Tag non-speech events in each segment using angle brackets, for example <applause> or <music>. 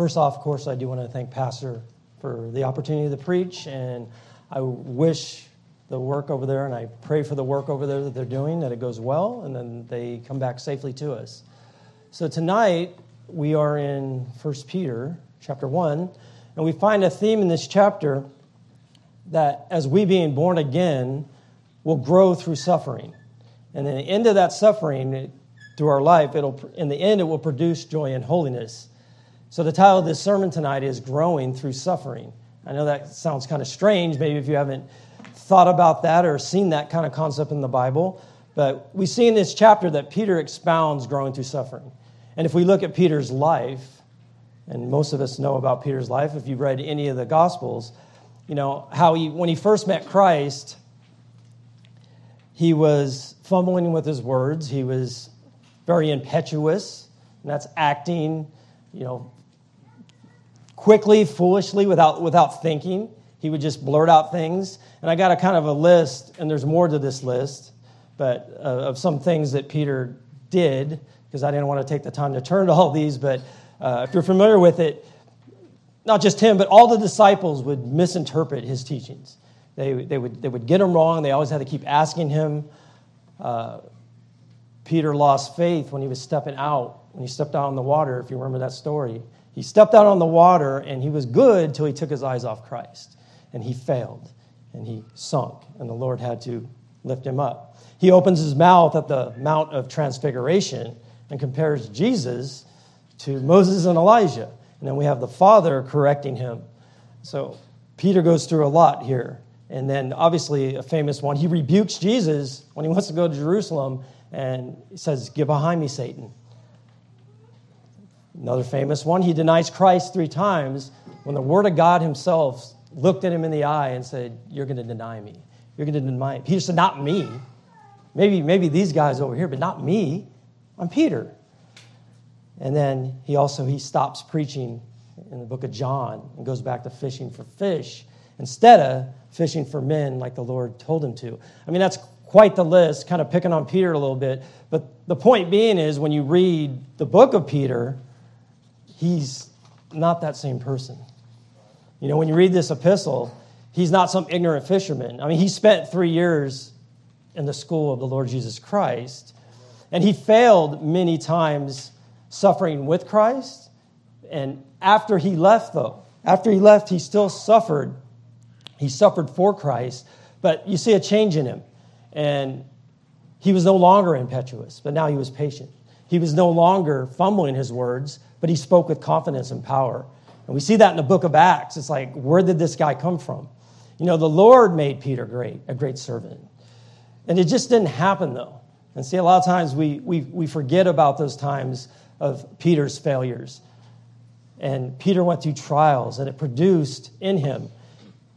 First off, of course, I do want to thank Pastor for the opportunity to preach, and I wish the work over there, and I pray for the work over there that they're doing, that it goes well, and then they come back safely to us. So tonight, we are in 1 Peter chapter 1, and we find a theme in this chapter that as we being born again will grow through suffering. And in the end of that suffering, through our life, it'll, in the end, it will produce joy and holiness. So the title of this sermon tonight is Growing Through Suffering. I know that sounds kind of strange, maybe if you haven't thought about that or seen that kind of concept in the Bible. But we see in this chapter that Peter expounds growing through suffering. And if we look at Peter's life, and most of us know about Peter's life if you've read any of the Gospels, you know, how he, when he first met Christ, he was fumbling with his words. He was very impetuous, and that's acting, you know, quickly, foolishly, without, without thinking. He would just blurt out things. And I got a kind of a list, and there's more to this list, but uh, of some things that Peter did, because I didn't want to take the time to turn to all these. But uh, if you're familiar with it, not just him, but all the disciples would misinterpret his teachings. They, they, would, they would get him wrong. They always had to keep asking him. Uh, Peter lost faith when he was stepping out, when he stepped out on the water, if you remember that story. He stepped out on the water and he was good till he took his eyes off Christ. And he failed and he sunk, and the Lord had to lift him up. He opens his mouth at the Mount of Transfiguration and compares Jesus to Moses and Elijah. And then we have the Father correcting him. So Peter goes through a lot here. And then, obviously, a famous one, he rebukes Jesus when he wants to go to Jerusalem and says, Get behind me, Satan. Another famous one, he denies Christ three times when the Word of God himself looked at him in the eye and said, You're going to deny me. You're going to deny me. Peter said, Not me. Maybe, maybe these guys over here, but not me. I'm Peter. And then he also he stops preaching in the book of John and goes back to fishing for fish instead of fishing for men like the Lord told him to. I mean, that's quite the list, kind of picking on Peter a little bit. But the point being is when you read the book of Peter, he's not that same person. You know, when you read this epistle, he's not some ignorant fisherman. I mean, he spent three years in the school of the Lord Jesus Christ, and he failed many times suffering with Christ. And after he left, though, after he left, he still suffered he suffered for Christ, but you see a change in him. And he was no longer impetuous, but now he was patient. He was no longer fumbling his words, but he spoke with confidence and power. And we see that in the book of Acts. It's like, where did this guy come from? You know, the Lord made Peter great, a great servant. And it just didn't happen, though. And see, a lot of times we, we, we forget about those times of Peter's failures. And Peter went through trials, and it produced in him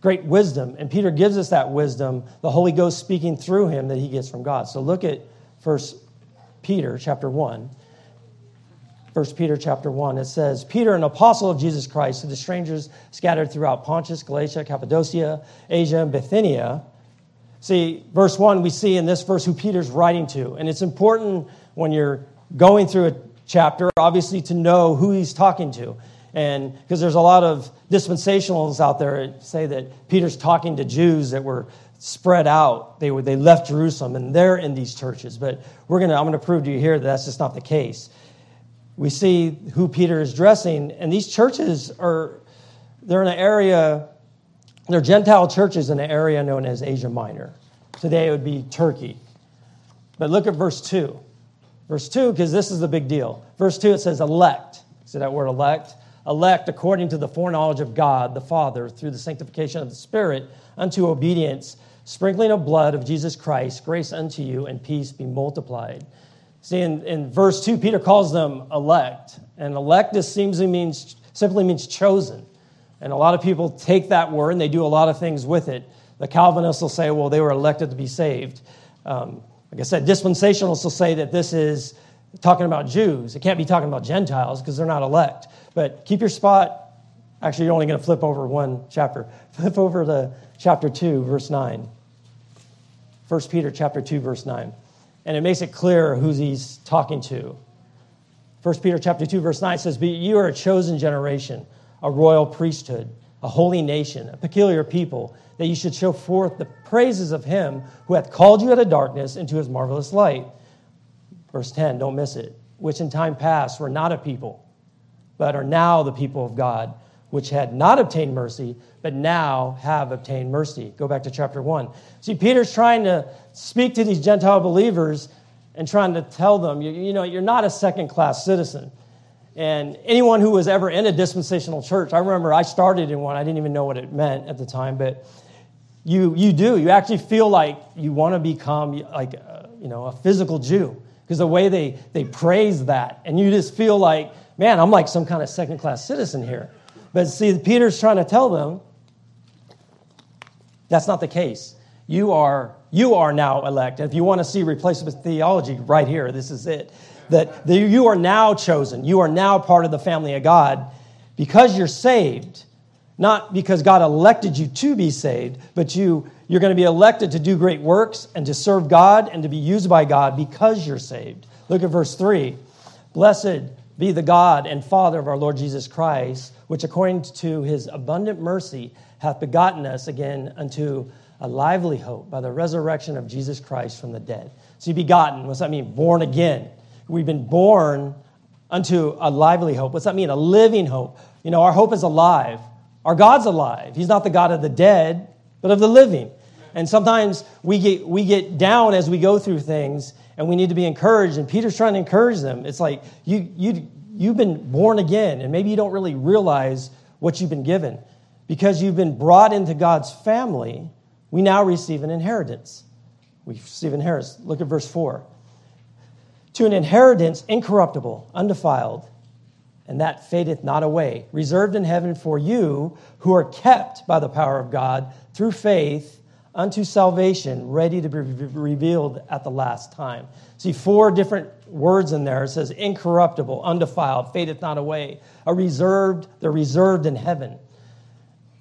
great wisdom. And Peter gives us that wisdom, the Holy Ghost speaking through him that he gets from God. So look at First Peter chapter 1. 1 Peter chapter 1, it says, Peter, an apostle of Jesus Christ, to the strangers scattered throughout Pontus, Galatia, Cappadocia, Asia, and Bithynia. See, verse 1, we see in this verse who Peter's writing to. And it's important when you're going through a chapter, obviously, to know who he's talking to. And because there's a lot of dispensationalists out there that say that Peter's talking to Jews that were spread out. They, were, they left Jerusalem and they're in these churches. But we're gonna, I'm going to prove to you here that that's just not the case. We see who Peter is dressing, and these churches are, they're in an area, they're Gentile churches in an area known as Asia Minor. Today it would be Turkey. But look at verse 2. Verse 2, because this is the big deal. Verse 2, it says elect. See that word elect? elect according to the foreknowledge of God the Father through the sanctification of the Spirit unto obedience, sprinkling of blood of Jesus Christ, grace unto you and peace be multiplied. See, in, in verse 2, Peter calls them elect. And elect just to means, simply means chosen. And a lot of people take that word and they do a lot of things with it. The Calvinists will say, well, they were elected to be saved. Um, like I said, dispensationalists will say that this is talking about Jews. It can't be talking about Gentiles because they're not elect. But keep your spot. Actually, you're only going to flip over one chapter. <laughs> Flip over to chapter 2, verse 9. 1 Peter chapter 2, verse 9. And it makes it clear who he's talking to. 1 Peter chapter 2, verse 9 says, But you are a chosen generation, a royal priesthood, a holy nation, a peculiar people, that you should show forth the praises of him who hath called you out of darkness into his marvelous light. Verse 10, don't miss it. Which in time past were not a people, but are now the people of God, which had not obtained mercy, but now have obtained mercy. Go back to chapter 1. See, Peter's trying to speak to these Gentile believers and trying to tell them, you, you know, you're not a second class citizen. And anyone who was ever in a dispensational church, I remember I started in one, I didn't even know what it meant at the time, but you, you do. You actually feel like you want to become like, a, you know, a physical Jew because the way they, they praise that, and you just feel like, man, I'm like some kind of second class citizen here. But see, Peter's trying to tell them that's not the case. You are, you are now elect. If you want to see replacement theology, right here, this is it. That the, you are now chosen. You are now part of the family of God because you're saved. Not because God elected you to be saved, but you, you're going to be elected to do great works and to serve God and to be used by God because you're saved. Look at verse 3. Blessed be the God and Father of our Lord Jesus Christ, which according to his abundant mercy hath begotten us again unto a lively hope by the resurrection of Jesus Christ from the dead. So, begotten, what's that mean? Born again. We've been born unto a lively hope. What's that mean? A living hope. You know, our hope is alive. Our God's alive. He's not the God of the dead, but of the living. And sometimes we get, we get down as we go through things and we need to be encouraged. And Peter's trying to encourage them. It's like you, you, you've been born again, and maybe you don't really realize what you've been given. Because you've been brought into God's family, we now receive an inheritance. We receive inheritance. Look at verse 4. To an inheritance incorruptible, undefiled, and that fadeth not away, reserved in heaven for you who are kept by the power of God through faith unto salvation, ready to be revealed at the last time. See, four different words in there. It says incorruptible, undefiled, fadeth not away, a reserved, they're reserved in heaven.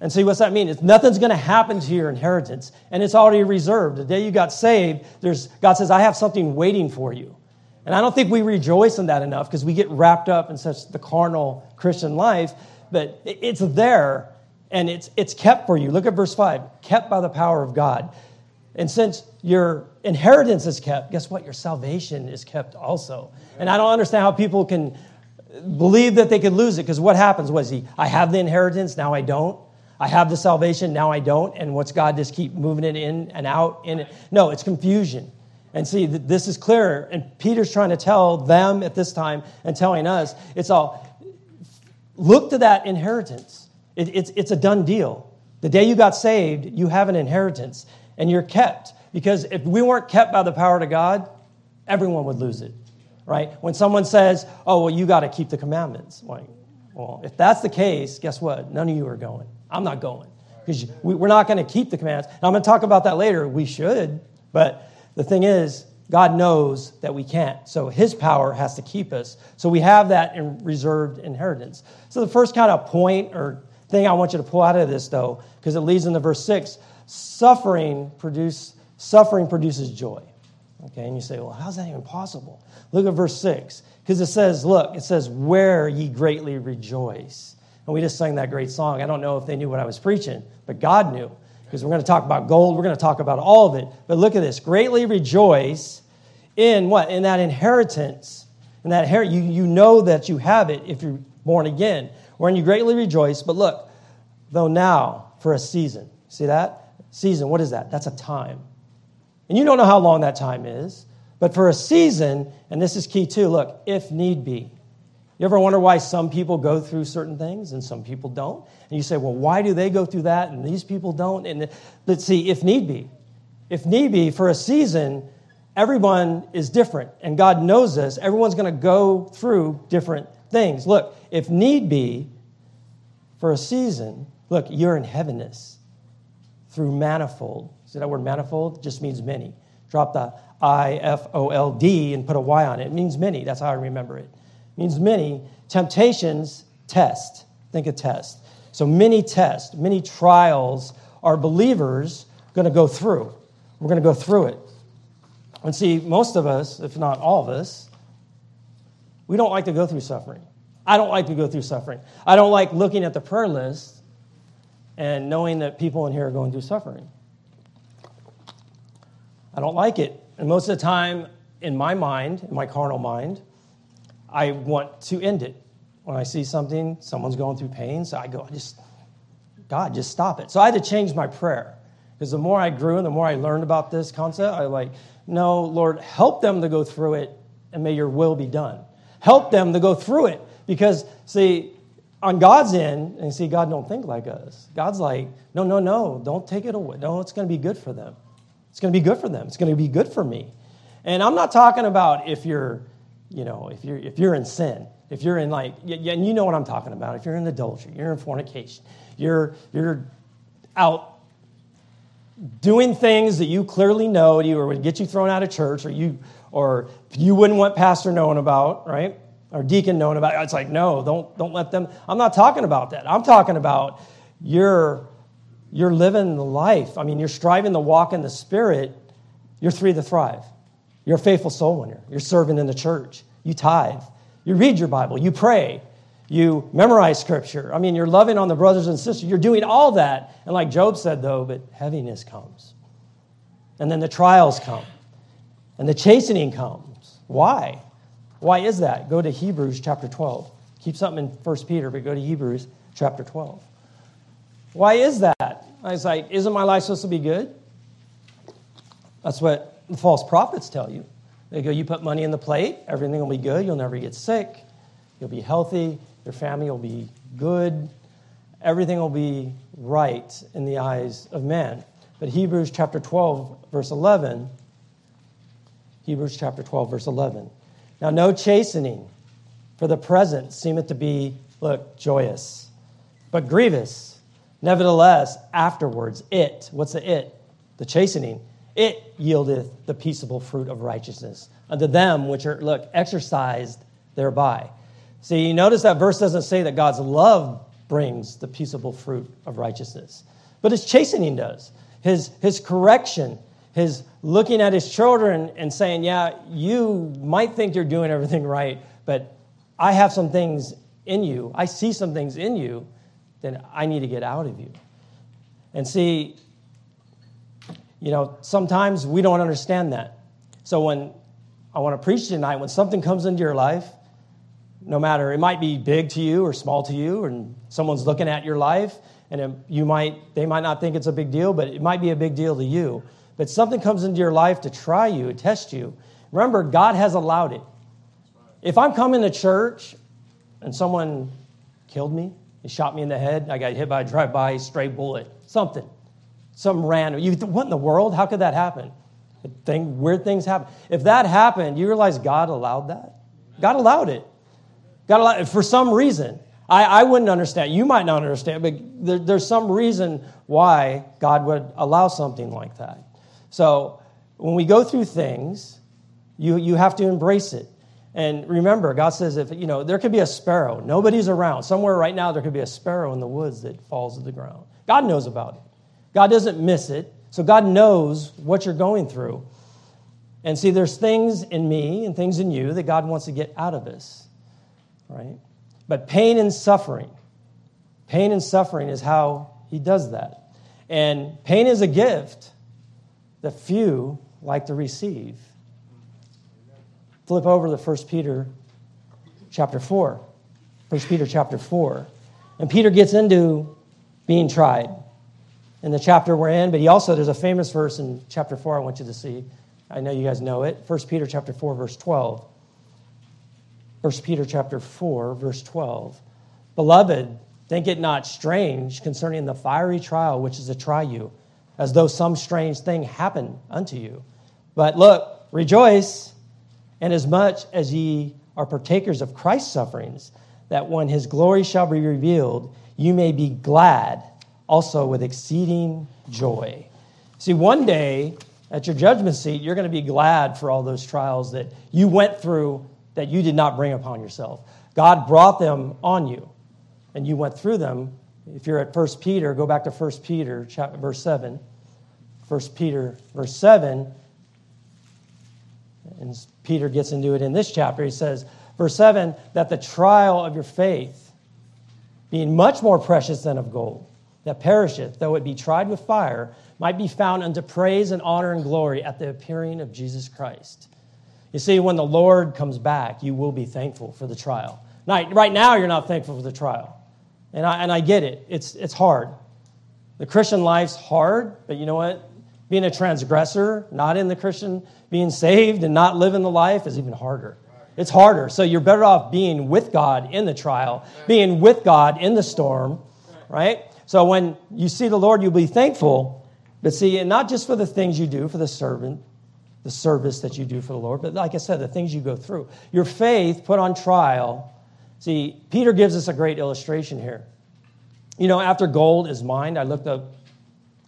And see, what's that mean? It's nothing's going to happen to your inheritance, and it's already reserved. The day you got saved, there's, God says, I have something waiting for you. And I don't think we rejoice in that enough because we get wrapped up in such the carnal Christian life, but it's there and it's, it's kept for you. Look at verse 5 kept by the power of God. And since your inheritance is kept, guess what? Your salvation is kept also. And I don't understand how people can believe that they could lose it because what happens was he, I have the inheritance, now I don't. I have the salvation, now I don't. And what's God just keep moving it in and out? In it? No, it's confusion. And see, this is clear. And Peter's trying to tell them at this time and telling us it's all look to that inheritance. It, it's, it's a done deal. The day you got saved, you have an inheritance and you're kept. Because if we weren't kept by the power of God, everyone would lose it, right? When someone says, oh, well, you got to keep the commandments. Like, well, if that's the case, guess what? None of you are going. I'm not going because we're not going to keep the commands. And I'm going to talk about that later. We should, but the thing is, God knows that we can't. So his power has to keep us. So we have that in reserved inheritance. So the first kind of point or thing I want you to pull out of this, though, because it leads into verse six: suffering produce suffering produces joy. Okay, and you say, well, how's that even possible? Look at verse six, because it says, look, it says, where ye greatly rejoice. And we just sang that great song. I don't know if they knew what I was preaching, but God knew. Because we're going to talk about gold, we're going to talk about all of it. But look at this greatly rejoice in what? In that inheritance. In that her- you, you know that you have it if you're born again. Wherein you greatly rejoice. But look, though now for a season. See that? Season, what is that? That's a time. And you don't know how long that time is. But for a season, and this is key too, look, if need be. You ever wonder why some people go through certain things and some people don't? And you say, well, why do they go through that and these people don't? And let's see, if need be, if need be, for a season, everyone is different. And God knows this. Everyone's going to go through different things. Look, if need be, for a season, look, you're in heaviness through manifold. See that word manifold? It just means many. Drop the I F O L D and put a Y on it. It means many. That's how I remember it means many. Temptations, test. Think of test. So many tests, many trials are believers going to go through. We're going to go through it. And see, most of us, if not all of us, We don't like to go through suffering. I don't like to go through suffering. I don't like looking at the prayer list and knowing that people in here are going through suffering. I don't like it. And most of the time, in my mind, in my carnal mind, I want to end it. When I see something, someone's going through pain, so I go, just, God, just stop it. So I had to change my prayer. Because the more I grew and the more I learned about this concept, I like, no, Lord, help them to go through it and may your will be done. Help them to go through it. Because, see, on God's end, and see, God don't think like us. God's like, no, no, no, don't take it away. No, it's going to be good for them. It's going to be good for them. It's going to be good for me. And I'm not talking about if you're, you know, if you're if you're in sin, if you're in like, and you know what I'm talking about. If you're in adultery, you're in fornication, you're you're out doing things that you clearly know you or would get you thrown out of church, or you or you wouldn't want pastor knowing about, right? Or deacon knowing about. It's like, no, don't don't let them. I'm not talking about that. I'm talking about you're you're living the life. I mean, you're striving to walk in the Spirit. You're free to thrive. You're a faithful soul winner. You're serving in the church. You tithe. You read your Bible. You pray. You memorize Scripture. I mean, you're loving on the brothers and sisters. You're doing all that. And like Job said, though, but heaviness comes. And then the trials come. And the chastening comes. Why? Why is that? Go to Hebrews chapter 12. Keep something in 1 Peter, but go to Hebrews chapter 12. Why is that? I was like, isn't my life supposed to be good? That's what the false prophets tell you. They go, you put money in the plate, everything will be good, you'll never get sick, you'll be healthy, your family will be good, everything will be right in the eyes of man. But Hebrews chapter 12, verse 11, Hebrews chapter 12, verse 11. Now, no chastening for the present seemeth to be, look, joyous, but grievous. Nevertheless, afterwards, it, what's the it? The chastening. It yieldeth the peaceable fruit of righteousness unto them which are, look, exercised thereby. See, you notice that verse doesn't say that God's love brings the peaceable fruit of righteousness, but his chastening does. His, his correction, his looking at his children and saying, Yeah, you might think you're doing everything right, but I have some things in you. I see some things in you then I need to get out of you. And see, you know, sometimes we don't understand that. So when I want to preach tonight, when something comes into your life, no matter it might be big to you or small to you, and someone's looking at your life, and it, you might they might not think it's a big deal, but it might be a big deal to you. But something comes into your life to try you, to test you. Remember, God has allowed it. If I'm coming to church and someone killed me, he shot me in the head. I got hit by a drive-by stray bullet. Something. Some random. You, what in the world? How could that happen? Thing, weird things happen. If that happened, you realize God allowed that? God allowed it. God allowed it for some reason. I, I wouldn't understand. You might not understand, but there, there's some reason why God would allow something like that. So when we go through things, you, you have to embrace it. And remember, God says if, you know, there could be a sparrow. Nobody's around. Somewhere right now, there could be a sparrow in the woods that falls to the ground. God knows about it. God doesn't miss it. So God knows what you're going through. And see, there's things in me and things in you that God wants to get out of us, right? But pain and suffering, pain and suffering is how He does that. And pain is a gift that few like to receive. Flip over to 1 Peter chapter 4. 1 Peter chapter 4. And Peter gets into being tried in the chapter we're in, but he also, there's a famous verse in chapter 4 I want you to see. I know you guys know it. 1 Peter chapter 4, verse 12. 1 Peter chapter 4, verse 12. Beloved, think it not strange concerning the fiery trial which is to try you, as though some strange thing happened unto you. But look, rejoice and as much as ye are partakers of Christ's sufferings, that when his glory shall be revealed, you may be glad also with exceeding joy. See, one day at your judgment seat, you're going to be glad for all those trials that you went through that you did not bring upon yourself. God brought them on you, and you went through them. If you're at 1 Peter, go back to 1 Peter, chapter, verse 7. 1 Peter, verse 7 and Peter gets into it in this chapter. He says, Verse 7 that the trial of your faith, being much more precious than of gold, that perisheth, though it be tried with fire, might be found unto praise and honor and glory at the appearing of Jesus Christ. You see, when the Lord comes back, you will be thankful for the trial. Now, right now, you're not thankful for the trial. And I, and I get it, it's, it's hard. The Christian life's hard, but you know what? Being a transgressor, not in the Christian, being saved and not living the life is even harder. It's harder. So you're better off being with God in the trial, being with God in the storm, right? So when you see the Lord, you'll be thankful. But see, and not just for the things you do for the servant, the service that you do for the Lord, but like I said, the things you go through. Your faith put on trial. See, Peter gives us a great illustration here. You know, after gold is mined, I looked up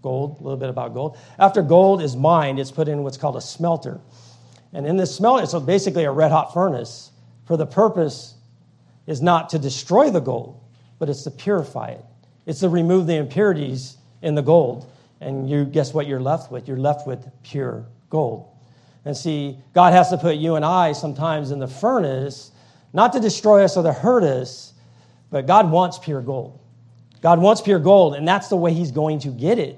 gold, a little bit about gold. After gold is mined, it's put in what's called a smelter. And in this smelter, it's basically a red hot furnace. For the purpose is not to destroy the gold, but it's to purify it. It's to remove the impurities in the gold. And you guess what you're left with? You're left with pure gold. And see, God has to put you and I sometimes in the furnace, not to destroy us or to hurt us, but God wants pure gold. God wants pure gold, and that's the way He's going to get it.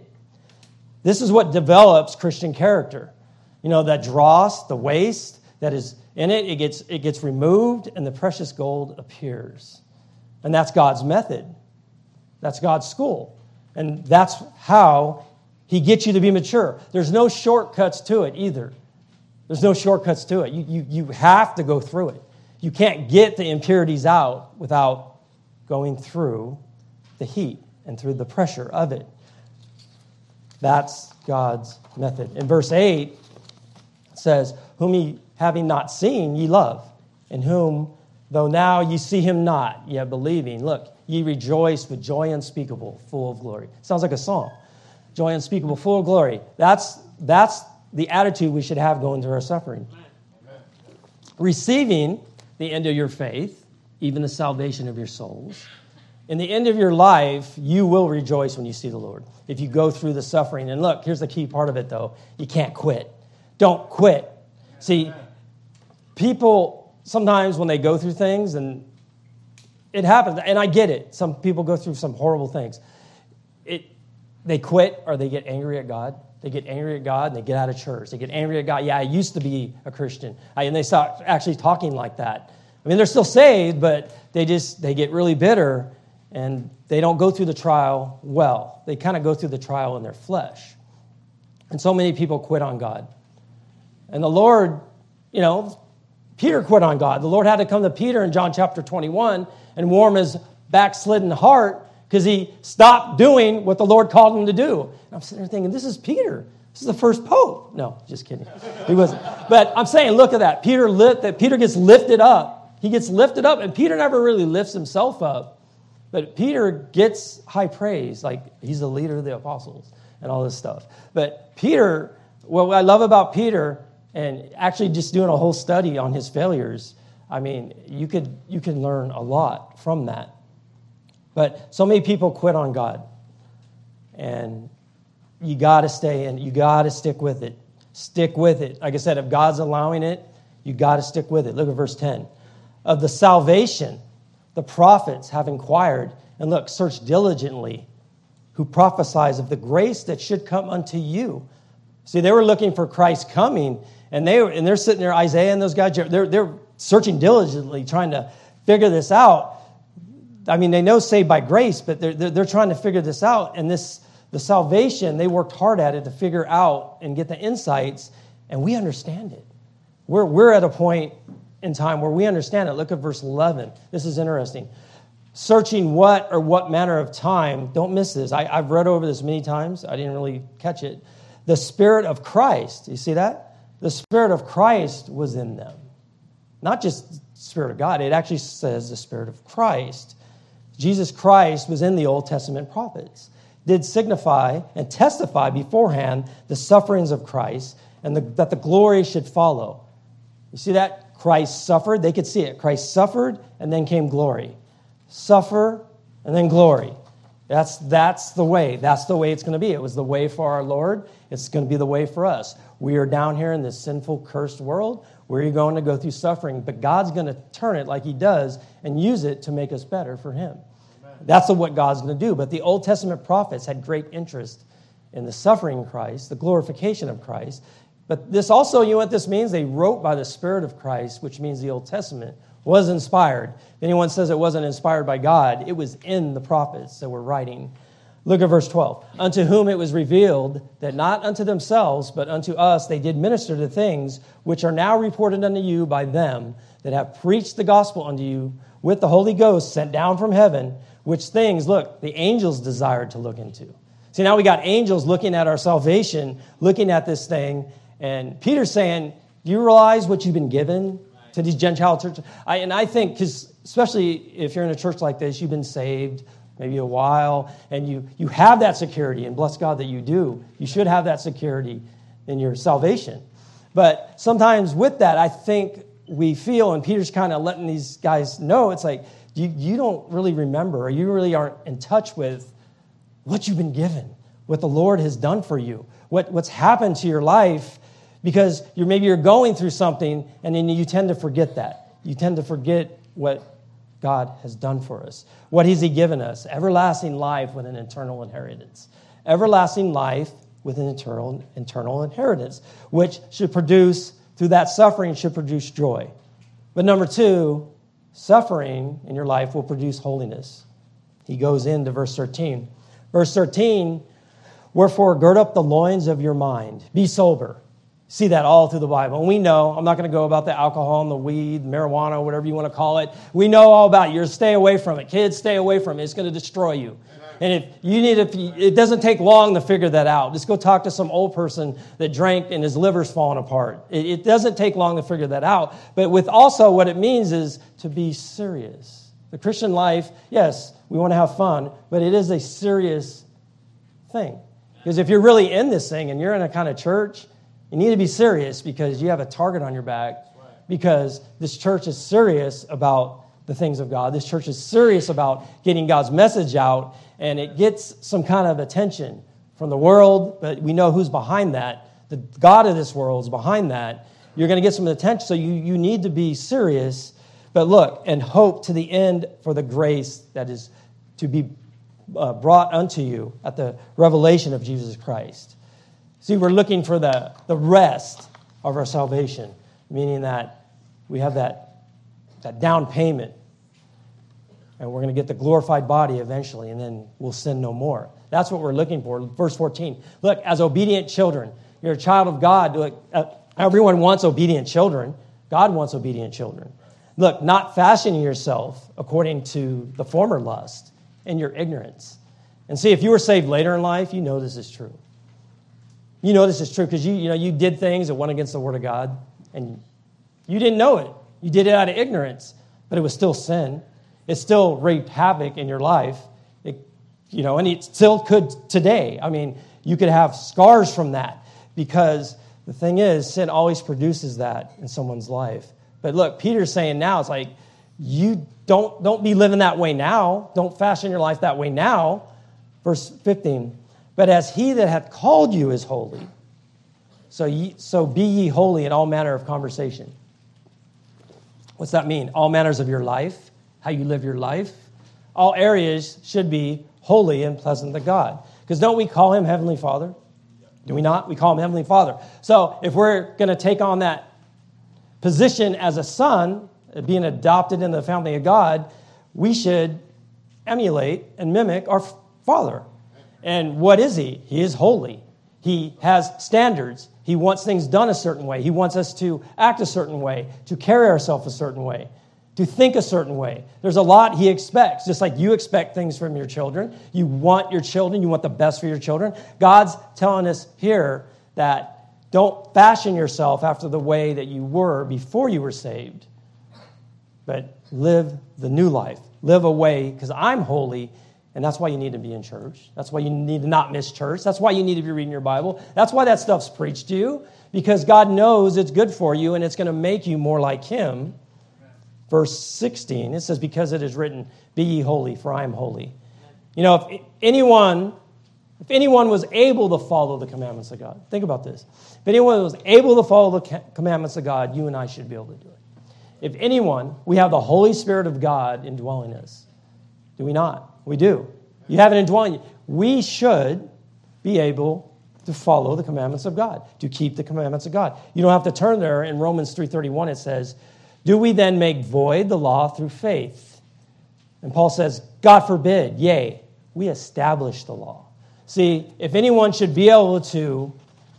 This is what develops Christian character. You know, that dross, the waste that is in it, it gets, it gets removed, and the precious gold appears. And that's God's method. That's God's school. And that's how He gets you to be mature. There's no shortcuts to it either. There's no shortcuts to it. You, you, you have to go through it. You can't get the impurities out without going through the heat and through the pressure of it. That's God's method. In verse 8, it says, Whom ye having not seen, ye love, in whom, though now ye see him not, yet believing, look, ye rejoice with joy unspeakable, full of glory. Sounds like a song. Joy unspeakable, full of glory. That's, that's the attitude we should have going through our suffering. Amen. Receiving the end of your faith, even the salvation of your souls. In the end of your life, you will rejoice when you see the Lord. If you go through the suffering. And look, here's the key part of it though you can't quit. Don't quit. See, people sometimes when they go through things, and it happens, and I get it. Some people go through some horrible things. It, they quit or they get angry at God. They get angry at God and they get out of church. They get angry at God. Yeah, I used to be a Christian. and they start actually talking like that. I mean, they're still saved, but they just they get really bitter and they don't go through the trial well. They kind of go through the trial in their flesh. And so many people quit on God. And the Lord, you know, Peter quit on God. The Lord had to come to Peter in John chapter 21 and warm his backslidden heart because he stopped doing what the Lord called him to do. And I'm sitting there thinking, this is Peter. This is the first pope. No, just kidding. He wasn't. But I'm saying, look at that. Peter lit that Peter gets lifted up. He gets lifted up, and Peter never really lifts himself up. But Peter gets high praise, like he's the leader of the apostles and all this stuff. But Peter, what I love about Peter, and actually just doing a whole study on his failures, I mean, you could you can learn a lot from that. But so many people quit on God. And you got to stay in, you got to stick with it. Stick with it. Like I said, if God's allowing it, you got to stick with it. Look at verse 10. Of the salvation, the prophets have inquired, and look, search diligently, who prophesies of the grace that should come unto you. See, they were looking for Christ coming, and they and they're sitting there, Isaiah and those guys, they're, they're searching diligently, trying to figure this out. I mean, they know saved by grace, but they're, they're, they're trying to figure this out. And this, the salvation, they worked hard at it to figure out and get the insights, and we understand it. We're, we're at a point in time where we understand it. Look at verse 11. This is interesting. Searching what or what manner of time, don't miss this. I, I've read over this many times. I didn't really catch it. The Spirit of Christ, you see that? The Spirit of Christ was in them. Not just Spirit of God, it actually says the Spirit of Christ. Jesus Christ was in the Old Testament prophets, did signify and testify beforehand the sufferings of Christ and the, that the glory should follow. You see that? Christ suffered, they could see it. Christ suffered and then came glory. Suffer and then glory. That's, that's the way. That's the way it's going to be. It was the way for our Lord. It's going to be the way for us. We are down here in this sinful, cursed world. Where are going to go through suffering? But God's going to turn it like He does and use it to make us better for Him. That's what God's going to do. But the Old Testament prophets had great interest in the suffering Christ, the glorification of Christ. But this also, you know what this means? They wrote by the Spirit of Christ, which means the Old Testament was inspired. If anyone says it wasn't inspired by God, it was in the prophets that were writing. Look at verse 12. Unto whom it was revealed that not unto themselves, but unto us they did minister the things which are now reported unto you by them that have preached the gospel unto you with the Holy Ghost sent down from heaven, which things, look, the angels desired to look into. See, now we got angels looking at our salvation, looking at this thing, and Peter's saying, Do you realize what you've been given? to these Gentile churches. I, and I think, because especially if you're in a church like this, you've been saved maybe a while, and you, you have that security, and bless God that you do. You should have that security in your salvation. But sometimes with that, I think we feel, and Peter's kind of letting these guys know, it's like, you, you don't really remember, or you really aren't in touch with what you've been given, what the Lord has done for you, what, what's happened to your life because you're, maybe you're going through something and then you tend to forget that. You tend to forget what God has done for us. What has He given us? Everlasting life with an eternal inheritance. Everlasting life with an eternal, eternal inheritance, which should produce, through that suffering, should produce joy. But number two, suffering in your life will produce holiness. He goes into verse 13. Verse 13, wherefore gird up the loins of your mind, be sober See that all through the Bible. And we know, I'm not going to go about the alcohol and the weed, marijuana, whatever you want to call it. We know all about it. You're stay away from it. Kids, stay away from it. It's going to destroy you. And if you need, if you, it doesn't take long to figure that out. Just go talk to some old person that drank and his liver's falling apart. It, it doesn't take long to figure that out. But with also what it means is to be serious. The Christian life, yes, we want to have fun, but it is a serious thing. Because if you're really in this thing and you're in a kind of church you need to be serious because you have a target on your back because this church is serious about the things of God. This church is serious about getting God's message out, and it gets some kind of attention from the world, but we know who's behind that. The God of this world is behind that. You're going to get some attention, so you, you need to be serious. But look, and hope to the end for the grace that is to be uh, brought unto you at the revelation of Jesus Christ. See, we're looking for the, the rest of our salvation, meaning that we have that, that down payment and we're going to get the glorified body eventually, and then we'll sin no more. That's what we're looking for. Verse 14. Look, as obedient children, you're a child of God. Look, uh, everyone wants obedient children. God wants obedient children. Look, not fashioning yourself according to the former lust and your ignorance. And see, if you were saved later in life, you know this is true. You know this is true because you, you, know, you did things that went against the Word of God, and you didn't know it. You did it out of ignorance, but it was still sin. It still wreaked havoc in your life. It, you know, and it still could today. I mean, you could have scars from that because the thing is, sin always produces that in someone's life. But look, Peter's saying now, it's like, you don't, don't be living that way now. Don't fashion your life that way now. Verse 15 but as he that hath called you is holy, so, ye, so be ye holy in all manner of conversation. What's that mean? All manners of your life, how you live your life. All areas should be holy and pleasant to God. Because don't we call him Heavenly Father? Do we not? We call him Heavenly Father. So if we're going to take on that position as a son, being adopted in the family of God, we should emulate and mimic our Father. And what is he? He is holy. He has standards. He wants things done a certain way. He wants us to act a certain way, to carry ourselves a certain way, to think a certain way. There's a lot he expects, just like you expect things from your children. You want your children, you want the best for your children. God's telling us here that don't fashion yourself after the way that you were before you were saved, but live the new life. Live a way, because I'm holy and that's why you need to be in church. That's why you need to not miss church. That's why you need to be reading your Bible. That's why that stuff's preached to you, because God knows it's good for you and it's going to make you more like Him. Verse 16, it says, Because it is written, Be ye holy, for I am holy. You know, if anyone If anyone was able to follow the commandments of God, think about this. If anyone was able to follow the commandments of God, you and I should be able to do it. If anyone, we have the Holy Spirit of God indwelling us. Do we not? We do. You have it indwelling. We should be able to follow the commandments of God, to keep the commandments of God. You don't have to turn there. In Romans 3:31 it says, "Do we then make void the law through faith?" And Paul says, "God forbid, yea, we establish the law." See, if anyone should be able to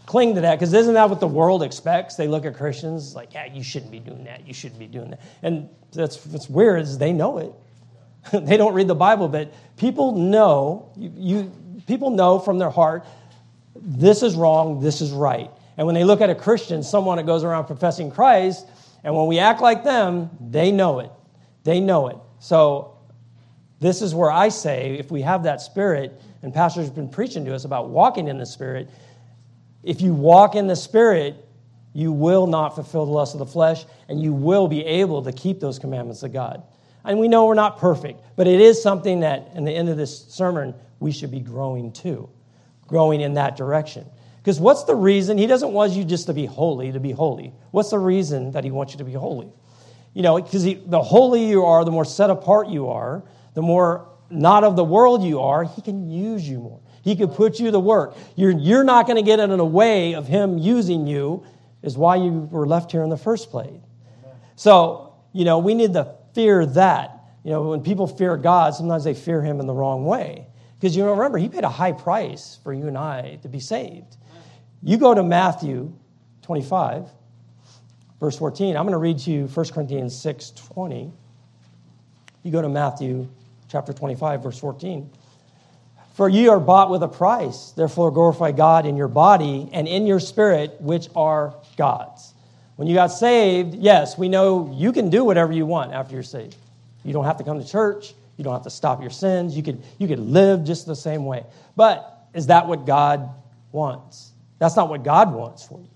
cling to that, because isn't that what the world expects? They look at Christians like, yeah, you shouldn't be doing that. You shouldn't be doing that. And that's what's weird is they know it. <laughs> they don't read the Bible, but people know, you, you, people know from their heart, this is wrong, this is right. And when they look at a Christian, someone that goes around professing Christ, and when we act like them, they know it. They know it. So this is where I say, if we have that spirit, and Pastor's been preaching to us about walking in the Spirit. If you walk in the Spirit, you will not fulfill the lust of the flesh, and you will be able to keep those commandments of God. And we know we're not perfect, but it is something that, in the end of this sermon, we should be growing to, growing in that direction. Because what's the reason? He doesn't want you just to be holy, to be holy. What's the reason that he wants you to be holy? You know, because the holier you are, the more set apart you are, the more not of the world you are, he can use you more. He could put you to work. You're, you're not going to get in the way of him using you, is why you were left here in the first place. So, you know, we need to fear that. You know, when people fear God, sometimes they fear him in the wrong way. Because you know, remember, he paid a high price for you and I to be saved. You go to Matthew 25, verse 14. I'm going to read to you 1 Corinthians 6 20. You go to Matthew chapter 25, verse 14. For ye are bought with a price, therefore glorify God in your body and in your spirit, which are God's. When you got saved, yes, we know you can do whatever you want after you're saved. You don't have to come to church. You don't have to stop your sins. You could, you could live just the same way. But is that what God wants? That's not what God wants for you.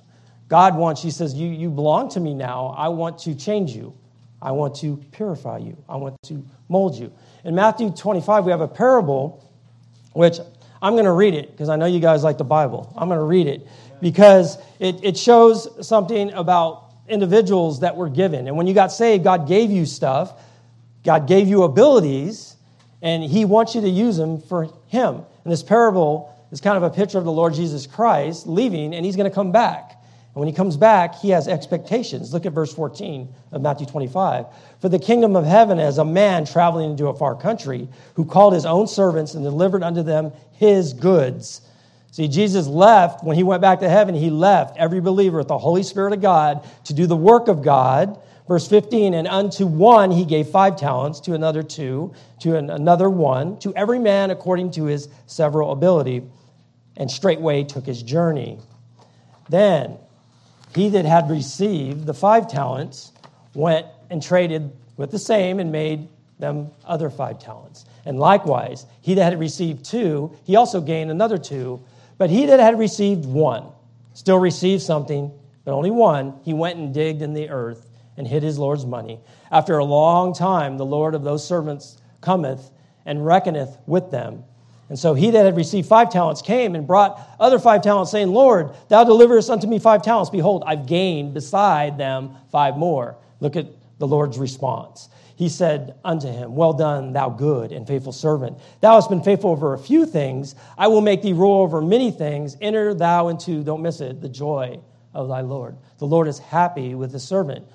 God wants, He says, you, you belong to me now. I want to change you. I want to purify you. I want to mold you. In Matthew 25, we have a parable, which I'm going to read it because I know you guys like the Bible. I'm going to read it because it, it shows something about individuals that were given. And when you got saved, God gave you stuff, God gave you abilities, and He wants you to use them for Him. And this parable is kind of a picture of the Lord Jesus Christ leaving, and He's going to come back. And when he comes back, he has expectations. Look at verse 14 of Matthew 25. For the kingdom of heaven is a man traveling into a far country who called his own servants and delivered unto them his goods. See, Jesus left, when he went back to heaven, he left every believer with the Holy Spirit of God to do the work of God. Verse 15, and unto one he gave five talents, to another two, to another one, to every man according to his several ability, and straightway took his journey. Then he that had received the five talents went and traded with the same and made them other five talents. And likewise, he that had received two, he also gained another two. But he that had received one still received something, but only one. He went and digged in the earth and hid his Lord's money. After a long time, the Lord of those servants cometh and reckoneth with them. And so he that had received five talents came and brought other five talents, saying, Lord, thou deliverest unto me five talents. Behold, I've gained beside them five more. Look at the Lord's response. He said unto him, Well done, thou good and faithful servant. Thou hast been faithful over a few things. I will make thee rule over many things. Enter thou into, don't miss it, the joy of thy Lord. The Lord is happy with his servant.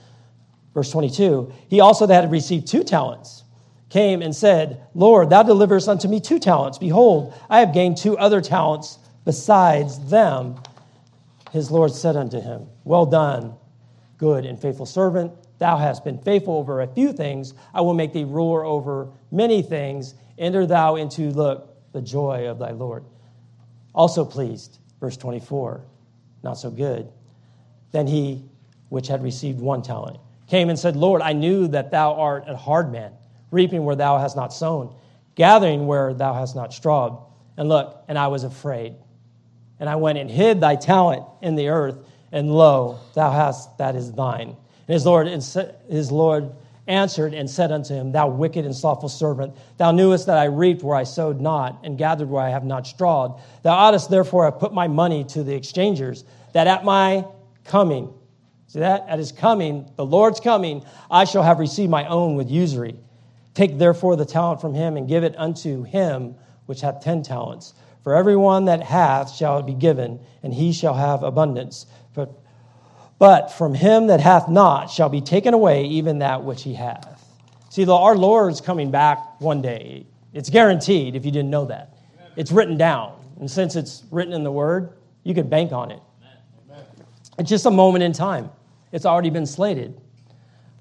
Verse 22 He also that had received two talents came and said, Lord, thou deliverest unto me two talents. Behold, I have gained two other talents besides them. His Lord said unto him, Well done, good and faithful servant. Thou hast been faithful over a few things. I will make thee ruler over many things. Enter thou into, look, the joy of thy Lord. Also pleased, verse 24, not so good. Then he, which had received one talent, came and said, Lord, I knew that thou art a hard man reaping where thou hast not sown, gathering where thou hast not strawed. And look, and I was afraid. And I went and hid thy talent in the earth, and lo, thou hast that is thine. And his Lord, his Lord answered and said unto him, Thou wicked and slothful servant, thou knewest that I reaped where I sowed not, and gathered where I have not strawed. Thou oughtest therefore have put my money to the exchangers, that at my coming, see that? At his coming, the Lord's coming, I shall have received my own with usury. Take therefore the talent from him and give it unto him which hath ten talents. For everyone that hath shall be given, and he shall have abundance. But but from him that hath not shall be taken away even that which he hath. See, our Lord's coming back one day. It's guaranteed if you didn't know that. It's written down. And since it's written in the Word, you can bank on it. It's just a moment in time, it's already been slated.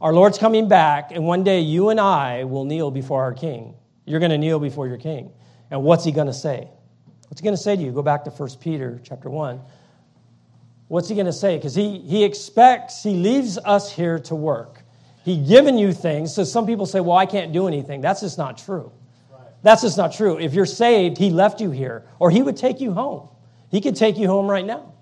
Our Lord's coming back, and one day you and I will kneel before our King. You're going to kneel before your King. And what's he going to say? What's he going to say to you? Go back to 1 Peter chapter 1. What's he going to say? Because he, he expects, he leaves us here to work. He given you things. So some people say, well, I can't do anything. That's just not true. That's just not true. If you're saved, he left you here, or he would take you home. He could take you home right now.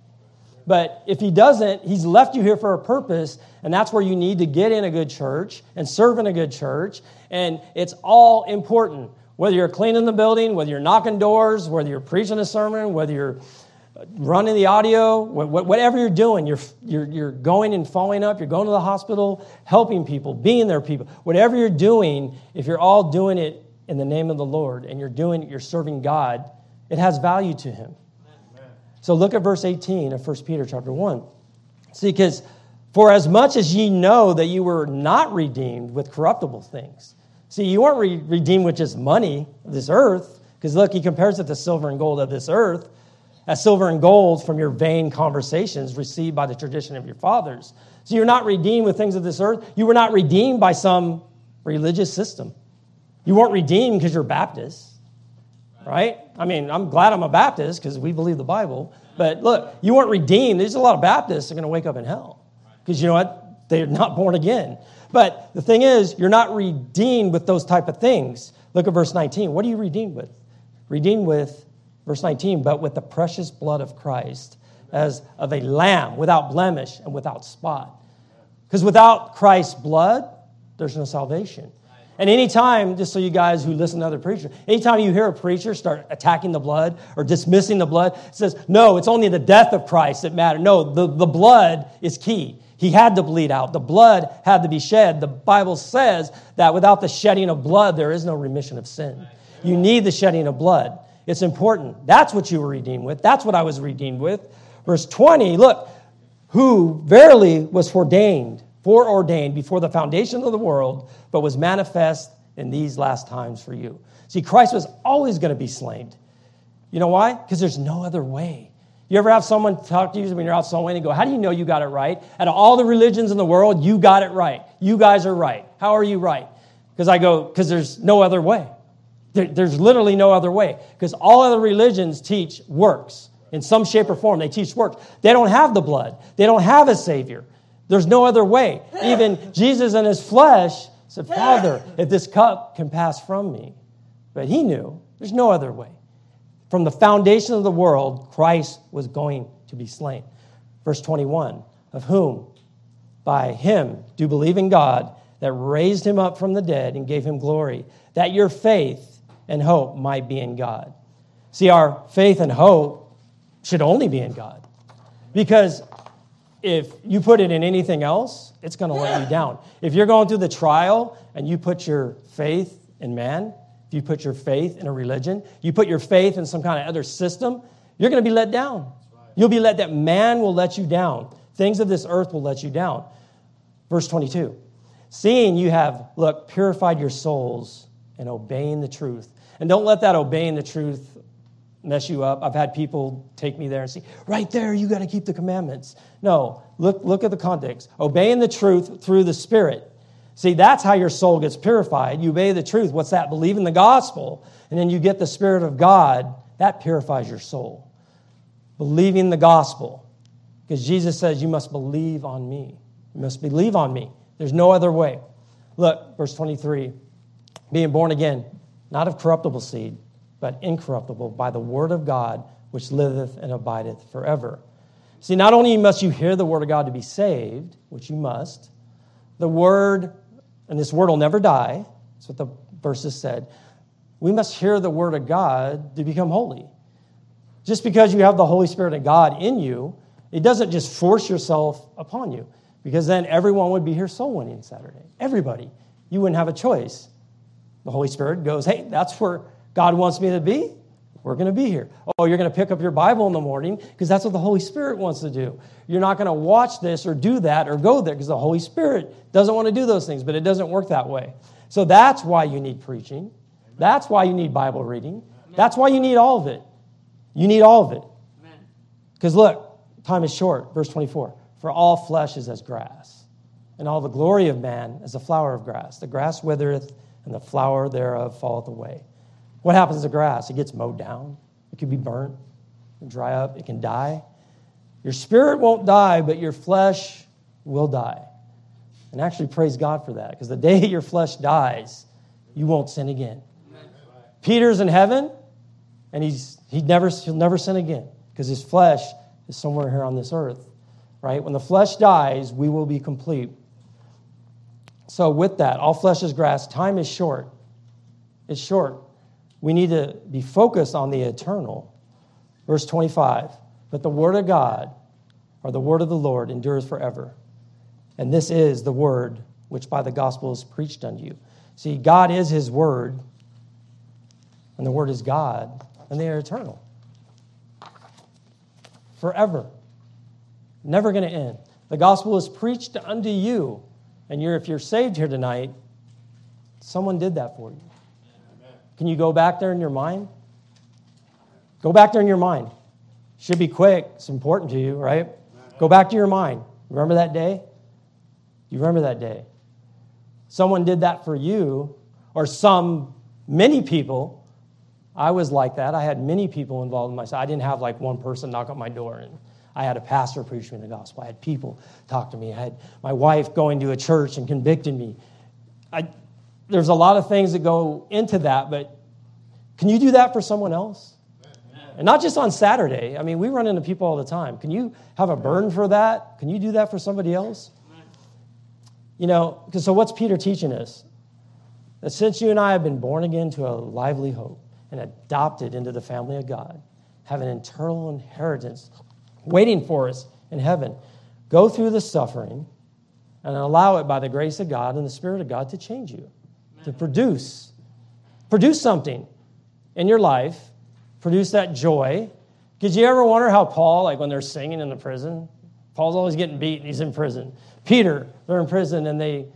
But if he doesn't, he's left you here for a purpose, and that's where you need to get in a good church and serve in a good church. And it's all important. Whether you're cleaning the building, whether you're knocking doors, whether you're preaching a sermon, whether you're running the audio, whatever you're doing, you're, you're, you're going and following up, you're going to the hospital, helping people, being there people. Whatever you're doing, if you're all doing it in the name of the Lord and you're doing you're serving God, it has value to Him. Amen. So look at verse 18 of 1 Peter chapter 1. See, because for as much as ye know that you were not redeemed with corruptible things. See, you weren't re- redeemed with just money this earth, because look, he compares it to silver and gold of this earth as silver and gold from your vain conversations received by the tradition of your fathers. So you're not redeemed with things of this earth. You were not redeemed by some religious system. You weren't redeemed because you're Baptist, right? I mean, I'm glad I'm a Baptist because we believe the Bible. But look, you weren't redeemed. There's a lot of Baptists that are going to wake up in hell because you know what? They're not born again. But the thing is, you're not redeemed with those type of things. Look at verse 19. What are you redeemed with? Redeemed with Verse 19, but with the precious blood of Christ as of a lamb without blemish and without spot. Because without Christ's blood, there's no salvation. And anytime, just so you guys who listen to other preachers, anytime you hear a preacher start attacking the blood or dismissing the blood, says, no, it's only the death of Christ that matters. No, the, the blood is key. He had to bleed out. The blood had to be shed. The Bible says that without the shedding of blood, there is no remission of sin. You need the shedding of blood. It's important. That's what you were redeemed with. That's what I was redeemed with. Verse 20, look, who verily was ordained, foreordained before the foundation of the world, but was manifest in these last times for you. See, Christ was always going to be slain. You know why? Because there's no other way. You ever have someone talk to you when you're out somewhere and go, How do you know you got it right? Out of all the religions in the world, you got it right. You guys are right. How are you right? Because I go, Because there's no other way. There, there's literally no other way because all other religions teach works in some shape or form. They teach works. They don't have the blood, they don't have a Savior. There's no other way. Even Jesus in his flesh said, Father, if this cup can pass from me. But he knew there's no other way. From the foundation of the world, Christ was going to be slain. Verse 21 Of whom, by him, do believe in God that raised him up from the dead and gave him glory, that your faith and hope might be in God. See, our faith and hope should only be in God. Because if you put it in anything else, it's going to let you down. If you're going through the trial and you put your faith in man, if you put your faith in a religion, you put your faith in some kind of other system, you're going to be let down. You'll be let that Man will let you down. Things of this earth will let you down. Verse 22 Seeing you have, look, purified your souls and obeying the truth and don't let that obeying the truth mess you up. I've had people take me there and say, right there, you got to keep the commandments. No, look, look at the context. Obeying the truth through the Spirit. See, that's how your soul gets purified. You obey the truth. What's that? Believe in the gospel, and then you get the Spirit of God. That purifies your soul. Believing the gospel. Because Jesus says, You must believe on me. You must believe on me. There's no other way. Look, verse 23 being born again not of corruptible seed, but incorruptible, by the word of God, which liveth and abideth forever. See, not only must you hear the word of God to be saved, which you must, the word and this word will never die. That's what the verses said. We must hear the word of God to become holy. Just because you have the Holy Spirit of God in you, it doesn't just force yourself upon you, because then everyone would be here soul winning Saturday. Everybody. You wouldn't have a choice. The Holy Spirit goes, hey, that's where God wants me to be. We're going to be here. Oh, you're going to pick up your Bible in the morning because that's what the Holy Spirit wants to do. You're not going to watch this or do that or go there because the Holy Spirit doesn't want to do those things, but it doesn't work that way. So that's why you need preaching. That's why you need Bible reading. That's why you need all of it. You need all of it. Because look, time is short. Verse 24 For all flesh is as grass, and all the glory of man as a flower of grass. The grass withereth, and the flower thereof falleth away. What happens to grass? It gets mowed down. It can be burnt, dry up, it can die. Your spirit won't die, but your flesh will die. And actually, praise God for that, because the day <laughs> your flesh dies, you won't sin again. Peter's in heaven, and he's, he never, he'll never sin again, because his flesh is somewhere here on this earth, right? When the flesh dies, we will be complete. So, with that, all flesh is grass. Time is short. It's short we need to be focused on the eternal. Verse 25 But the word of God, or the word of the Lord, endures forever. And this is the word which by the gospel is preached unto you. See, God is his word, and the word is God, and they are eternal. Forever. Never going to end. The gospel is preached unto you. And you're, if you're saved here tonight, someone did that for you. Can you go back there in your mind? Go back there in your mind. Should be quick. It's important to you, right? Go back to your mind. Remember that day? You remember that day? Someone did that for you, or some, many people. I was like that. I had many people involved in my I didn't have like one person knock on my door and I had a pastor preach me the gospel. I had people talk to me. I had my wife going to a church and convicting me. I, there's a lot of things that go into that, but can you do that for someone else? And not just on Saturday. I mean, we run into people all the time. Can you have a burden for that? Can you do that for somebody else? You know, because so what's Peter teaching us? That since you and I have been born again to a lively hope and adopted into the family of God, have an eternal inheritance waiting for us in heaven, go through the suffering and allow it by the grace of God and the Spirit of God to change you to produce. Produce something in your life, produce that joy. Did you ever wonder how Paul, like when they're singing in the prison, Paul's always getting beat and he's in prison. Peter, they're in prison and they,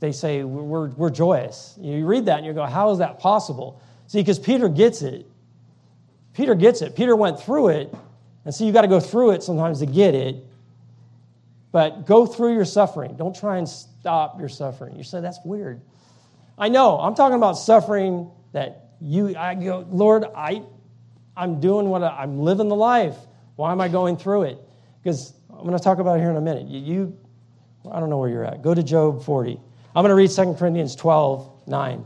they say, we're, we're joyous. You read that and you go, how is that possible? See, because Peter gets it. Peter gets it. Peter went through it. And so you've got to go through it sometimes to get it. But go through your suffering. Don't try and stop your suffering. You say, that's weird. I know. I'm talking about suffering that you, I go, Lord, I, I'm doing what I, am living the life. Why am I going through it? Because I'm going to talk about it here in a minute. You, you, I don't know where you're at. Go to Job 40. I'm going to read 2 Corinthians 12, 9.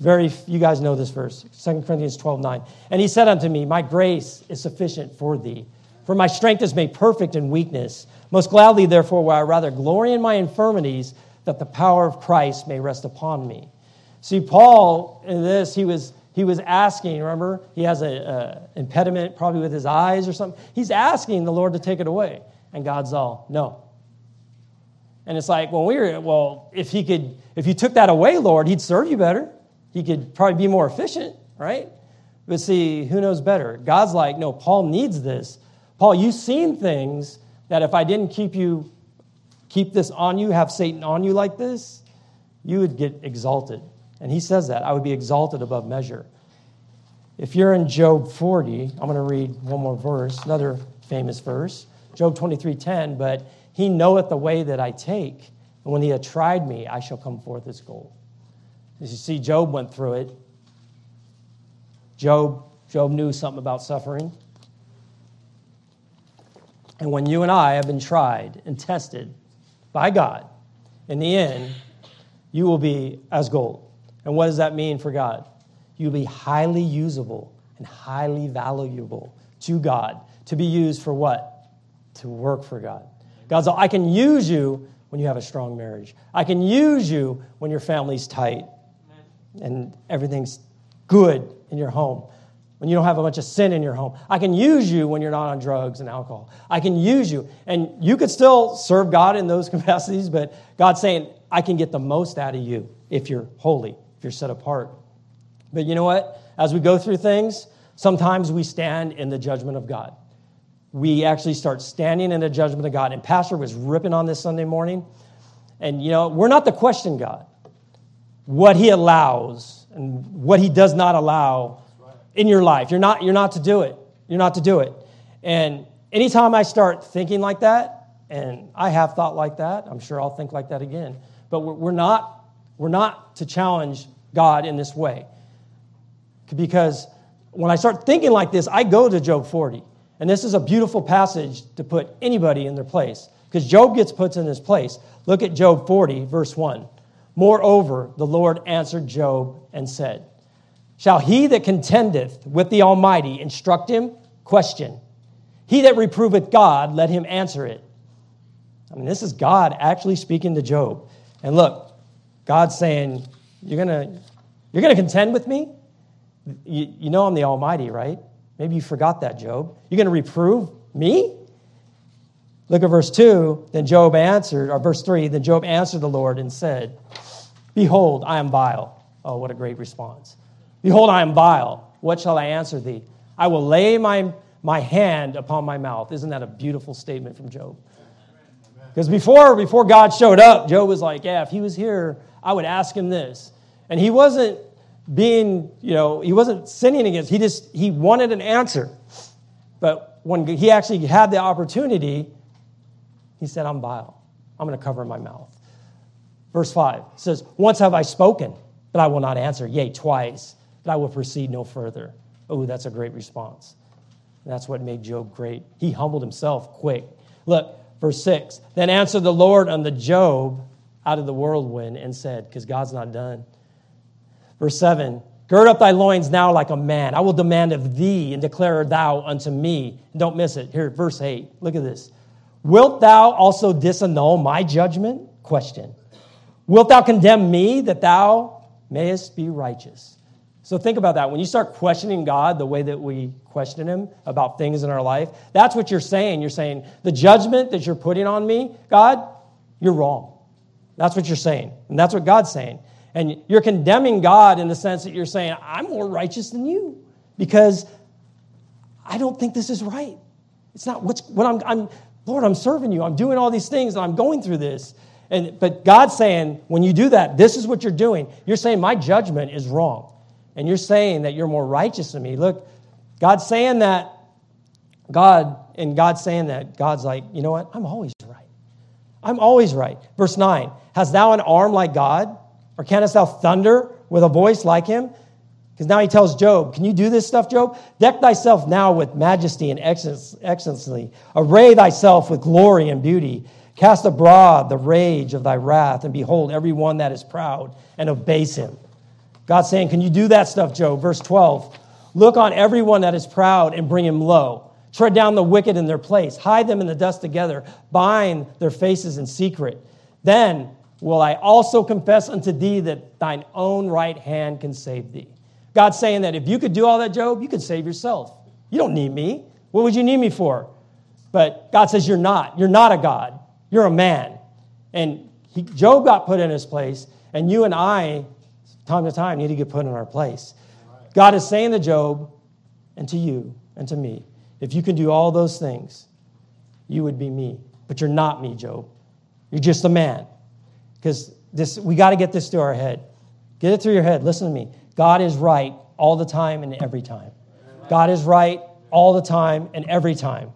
Very, you guys know this verse, 2 Corinthians 12, 9. And he said unto me, My grace is sufficient for thee, for my strength is made perfect in weakness. Most gladly, therefore, will I rather glory in my infirmities that the power of Christ may rest upon me. See, Paul, in this, he was, he was asking, remember, he has an impediment probably with his eyes or something. He's asking the Lord to take it away. And God's all, no. And it's like, well, we're well, if he could, if you took that away, Lord, he'd serve you better. He could probably be more efficient, right? But see, who knows better? God's like, no, Paul needs this. Paul, you've seen things that if I didn't keep you keep this on you, have Satan on you like this, you would get exalted. And he says that I would be exalted above measure. If you're in Job 40, I'm going to read one more verse, another famous verse, Job 23:10, but he knoweth the way that I take, and when he had tried me, I shall come forth as gold. As you see, Job went through it. Job, Job knew something about suffering. And when you and I have been tried and tested, by God, in the end, you will be as gold. And what does that mean for God? You'll be highly usable and highly valuable to God to be used for what? To work for God. God's I can use you when you have a strong marriage. I can use you when your family's tight and everything's good in your home. When you don't have a bunch of sin in your home. I can use you when you're not on drugs and alcohol. I can use you. And you could still serve God in those <laughs> capacities, but God's saying, I can get the most out of you if you're holy, if you're set apart. But you know what? As we go through things, sometimes we stand in the judgment of God. We actually start standing in the judgment of God. And Pastor was ripping on this Sunday morning. And you know, we're not the question God. What he allows and what he does not allow in your life. You're not, you're not to do it. You're not to do it. And anytime I start thinking like that, and I have thought like that, I'm sure I'll think like that again. But we're, not, we're not to challenge God in this way. Because when I start thinking like this, I go to Job 40. And this is a beautiful passage to put anybody in their place. Because Job gets put in his place. Look at Job 40, verse 1. Moreover, the Lord answered Job and said, Shall he that contendeth with the Almighty instruct him? Question. He that reproveth God, let him answer it. I mean, this is God actually speaking to Job. And look, God's saying, You're going you're gonna contend with me? You, you know I'm the Almighty, right? Maybe you forgot that, Job. You're going to reprove me? Look at verse 2. Then Job answered, or verse 3, then Job answered the Lord and said, Behold, I am vile. Oh, what a great response. Behold, I am vile. What shall I answer thee? I will lay my, my hand upon my mouth. Isn't that a beautiful statement from Job? Because before, before God showed up, Job was like, Yeah, if he was here, I would ask him this. And he wasn't being, you know, he wasn't sinning against, he just, he wanted an answer. But when he actually had the opportunity, he said, I'm vile. I'm going to cover my mouth. Verse 5 says, Once have I spoken, but I will not answer. Yea, twice but I will proceed no further. Oh, that's a great response. That's what made Job great. He humbled himself quick. Look, verse 6. Then answered the Lord unto Job out of the whirlwind and said, because God's not done. Verse 7. Gird up thy loins now like a man. I will demand of thee and declare thou unto me. Don't miss it. Here, verse 8. Look at this. Wilt thou also disannul my judgment? Question. Wilt thou condemn me that thou mayest be righteous? So think about that. When you start questioning God the way that we question Him about things in our life, that's what you're saying. You're saying, the judgment that you're putting on me, God, you're wrong. That's what you're saying. And that's what God's saying. And you're condemning God in the sense that you're saying, I'm more righteous than you because I don't think this is right. It's not what's what I'm, I'm Lord, I'm serving you. I'm doing all these things and I'm going through this. And but God's saying, when you do that, this is what you're doing. You're saying my judgment is wrong and you're saying that you're more righteous than me. Look, God's saying that, God, and God's saying that, God's like, you know what? I'm always right. I'm always right. Verse 9 Hast thou an arm like God? Or canst thou thunder with a voice like him? Because now he tells Job, Can you do this stuff, Job? Deck thyself now with majesty and excellency. Array thyself with glory and beauty. Cast abroad the rage of thy wrath, and behold every one that is proud, and obeys him. God's saying, Can you do that stuff, Job? Verse 12 Look on everyone that is proud and bring him low. Tread down the wicked in their place. Hide them in the dust together. Bind their faces in secret. Then will I also confess unto thee that thine own right hand can save thee. God's saying that if you could do all that, Job, you could save yourself. You don't need me. What would you need me for? But God says, You're not. You're not a God. You're a man. And he, Job got put in his place, and you and I time to time need to get put in our place. God is saying to Job and to you and to me, if you can do all those things, you would be me. But you're not me, Job. You're just a man. Because this we got to get this through our head. Get it through your head. Listen to me. God is right all the time and every time. God is right all the time and every time.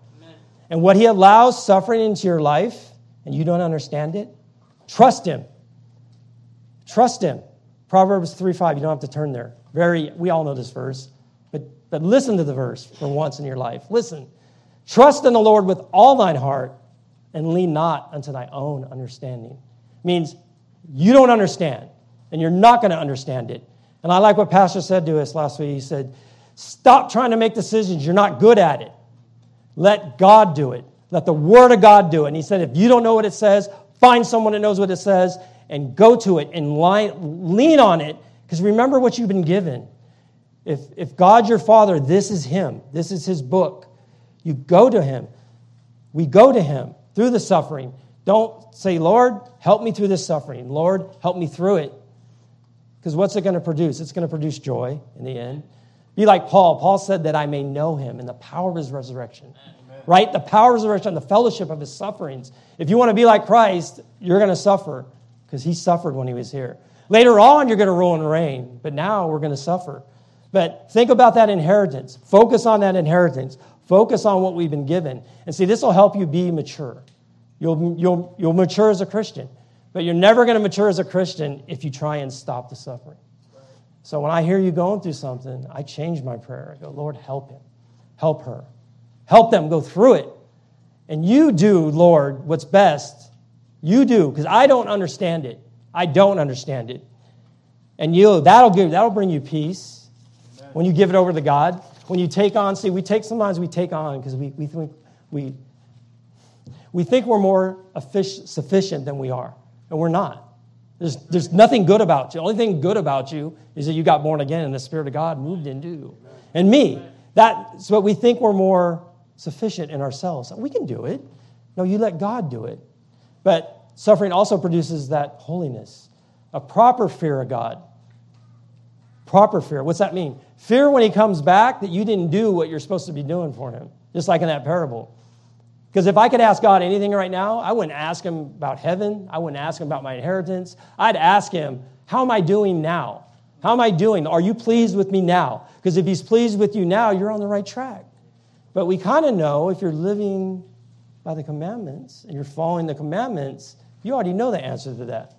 And what he allows suffering into your life and you don't understand it, trust him. Trust him. Proverbs 3 5, you don't have to turn there. Very, we all know this verse, but, but listen to the verse for once in your life. Listen. Trust in the Lord with all thine heart and lean not unto thy own understanding. Means you don't understand, and you're not going to understand it. And I like what Pastor said to us last week. He said, Stop trying to make decisions. You're not good at it. Let God do it. Let the Word of God do it. And he said, If you don't know what it says, Find someone that knows what it says and go to it and lean on it because remember what you've been given. If, if God your Father, this is Him, this is His book, you go to Him. We go to Him through the suffering. Don't say, Lord, help me through this suffering. Lord, help me through it. Because what's it going to produce? It's going to produce joy in the end. Be like Paul. Paul said that I may know him in the power of his resurrection. Amen. Right? The power of his resurrection, the fellowship of his sufferings. If you want to be like Christ, you're going to suffer because he suffered when he was here. Later on, you're going to rule and reign, but now we're going to suffer. But think about that inheritance. Focus on that inheritance. Focus on what we've been given. And see, this will help you be mature. You'll, you'll, you'll mature as a Christian, but you're never going to mature as a Christian if you try and stop the suffering. So when I hear you going through something, I change my prayer. I go, Lord, help him, help her, help them go through it. And you do, Lord, what's best. You do, because I don't understand it. I don't understand it. And you, that'll give, that'll bring you peace Amen. when you give it over to God. When you take on, see, we take sometimes we take on because we, we think we we think we're more sufficient than we are, and we're not. There's, there's nothing good about you. The only thing good about you is that you got born again and the Spirit of God moved into you. And me. That's what we think we're more sufficient in ourselves. We can do it. No, you let God do it. But suffering also produces that holiness, a proper fear of God. Proper fear. What's that mean? Fear when he comes back that you didn't do what you're supposed to be doing for him, just like in that parable. Because if I could ask God anything right now, I wouldn't ask him about heaven. I wouldn't ask him about my inheritance. I'd ask him, How am I doing now? How am I doing? Are you pleased with me now? Because if he's pleased with you now, you're on the right track. But we kind of know if you're living by the commandments and you're following the commandments, you already know the answer to that.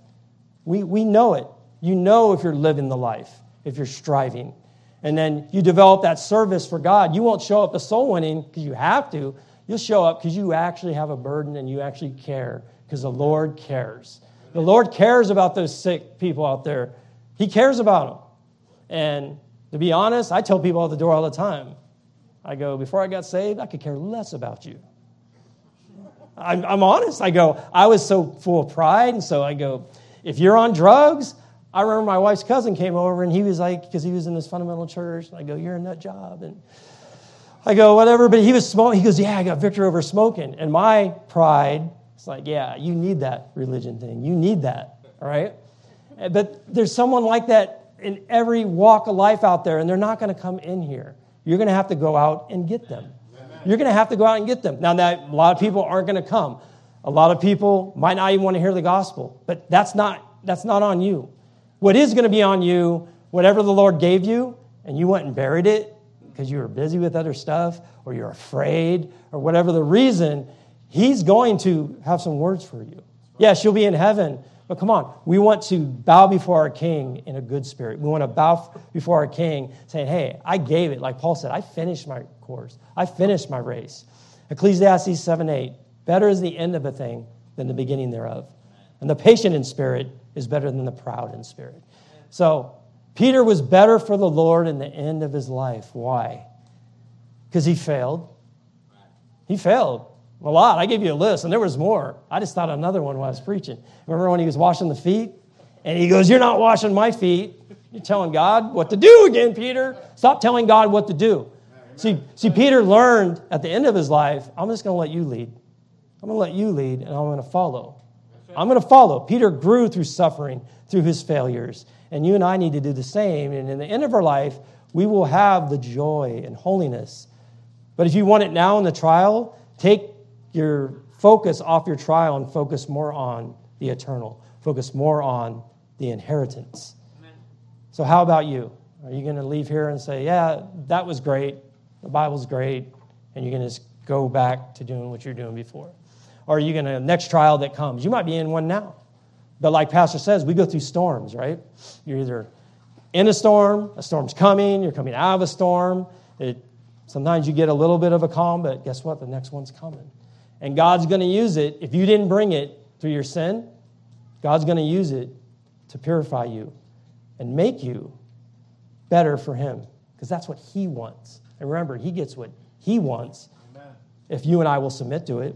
We, we know it. You know if you're living the life, if you're striving. And then you develop that service for God. You won't show up to soul winning because you have to, You'll show up because you actually have a burden and you actually care because the Lord cares. The Lord cares about those sick people out there. He cares about them. And to be honest, I tell people at the door all the time I go, before I got saved, I could care less about you. I'm, I'm honest. I go, I was so full of pride. And so I go, if you're on drugs, I remember my wife's cousin came over and he was like, because he was in this fundamental church. And I go, you're in that job. And I go, whatever, but he was smoking. He goes, yeah, I got victory over smoking. And my pride, it's like, yeah, you need that religion thing. You need that, all right? But there's someone like that in every walk of life out there, and they're not going to come in here. You're going to have to go out and get them. You're going to have to go out and get them. Now, that, a lot of people aren't going to come. A lot of people might not even want to hear the gospel, but that's not, that's not on you. What is going to be on you, whatever the Lord gave you, and you went and buried it, because you were busy with other stuff or you're afraid or whatever the reason, He's going to have some words for you. Yes, you'll be in heaven, but come on, we want to bow before our King in a good spirit. We want to bow before our King saying, Hey, I gave it. Like Paul said, I finished my course, I finished my race. Ecclesiastes 7 8. Better is the end of a thing than the beginning thereof. And the patient in spirit is better than the proud in spirit. So Peter was better for the Lord in the end of his life. Why? Because he failed. He failed a lot. I gave you a list, and there was more. I just thought another one while I was preaching. Remember when he was washing the feet? And he goes, You're not washing my feet. You're telling God what to do again, Peter. Stop telling God what to do. See, see, Peter learned at the end of his life, I'm just going to let you lead. I'm going to let you lead, and I'm going to follow. I'm going to follow. Peter grew through suffering, through his failures. And you and I need to do the same. And in the end of our life, we will have the joy and holiness. But if you want it now in the trial, take your focus off your trial and focus more on the eternal. Focus more on the inheritance. Amen. So, how about you? Are you going to leave here and say, Yeah, that was great, the Bible's great, and you're going to just go back to doing what you're doing before? Or are you going to, next trial that comes, you might be in one now. But like Pastor says, we go through storms, right? You're either in a storm, a storm's coming, you're coming out of a storm. It, sometimes you get a little bit of a calm, but guess what? The next one's coming. And God's going to use it. If you didn't bring it through your sin, God's going to use it to purify you and make you better for Him because that's what He wants. And remember, He gets what He wants Amen. if you and I will submit to it.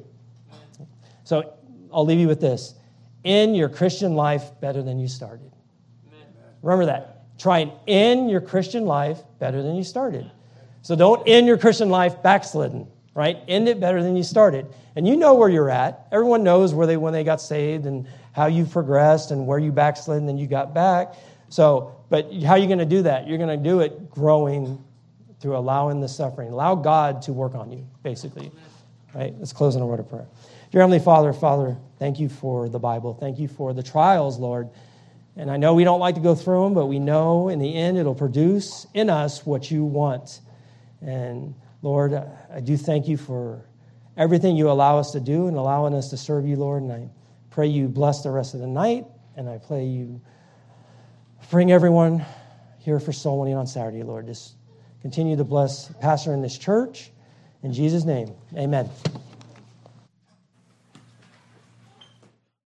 So I'll leave you with this end your Christian life better than you started. Remember that. Try and end your Christian life better than you started. So don't end your Christian life backslidden, right? End it better than you started. And you know where you're at. Everyone knows where they when they got saved and how you progressed and where you backslid and then you got back. So, but how are you going to do that? You're going to do it growing through allowing the suffering. Allow God to work on you, basically. Right? Let's close in a word of prayer. Dear Heavenly Father, Father, thank you for the Bible. Thank you for the trials, Lord. And I know we don't like to go through them, but we know in the end it'll produce in us what you want. And Lord, I do thank you for everything you allow us to do and allowing us to serve you, Lord. And I pray you bless the rest of the night. And I pray you bring everyone here for soul winning on Saturday, Lord. Just continue to bless pastor in this church. In Jesus' name, amen.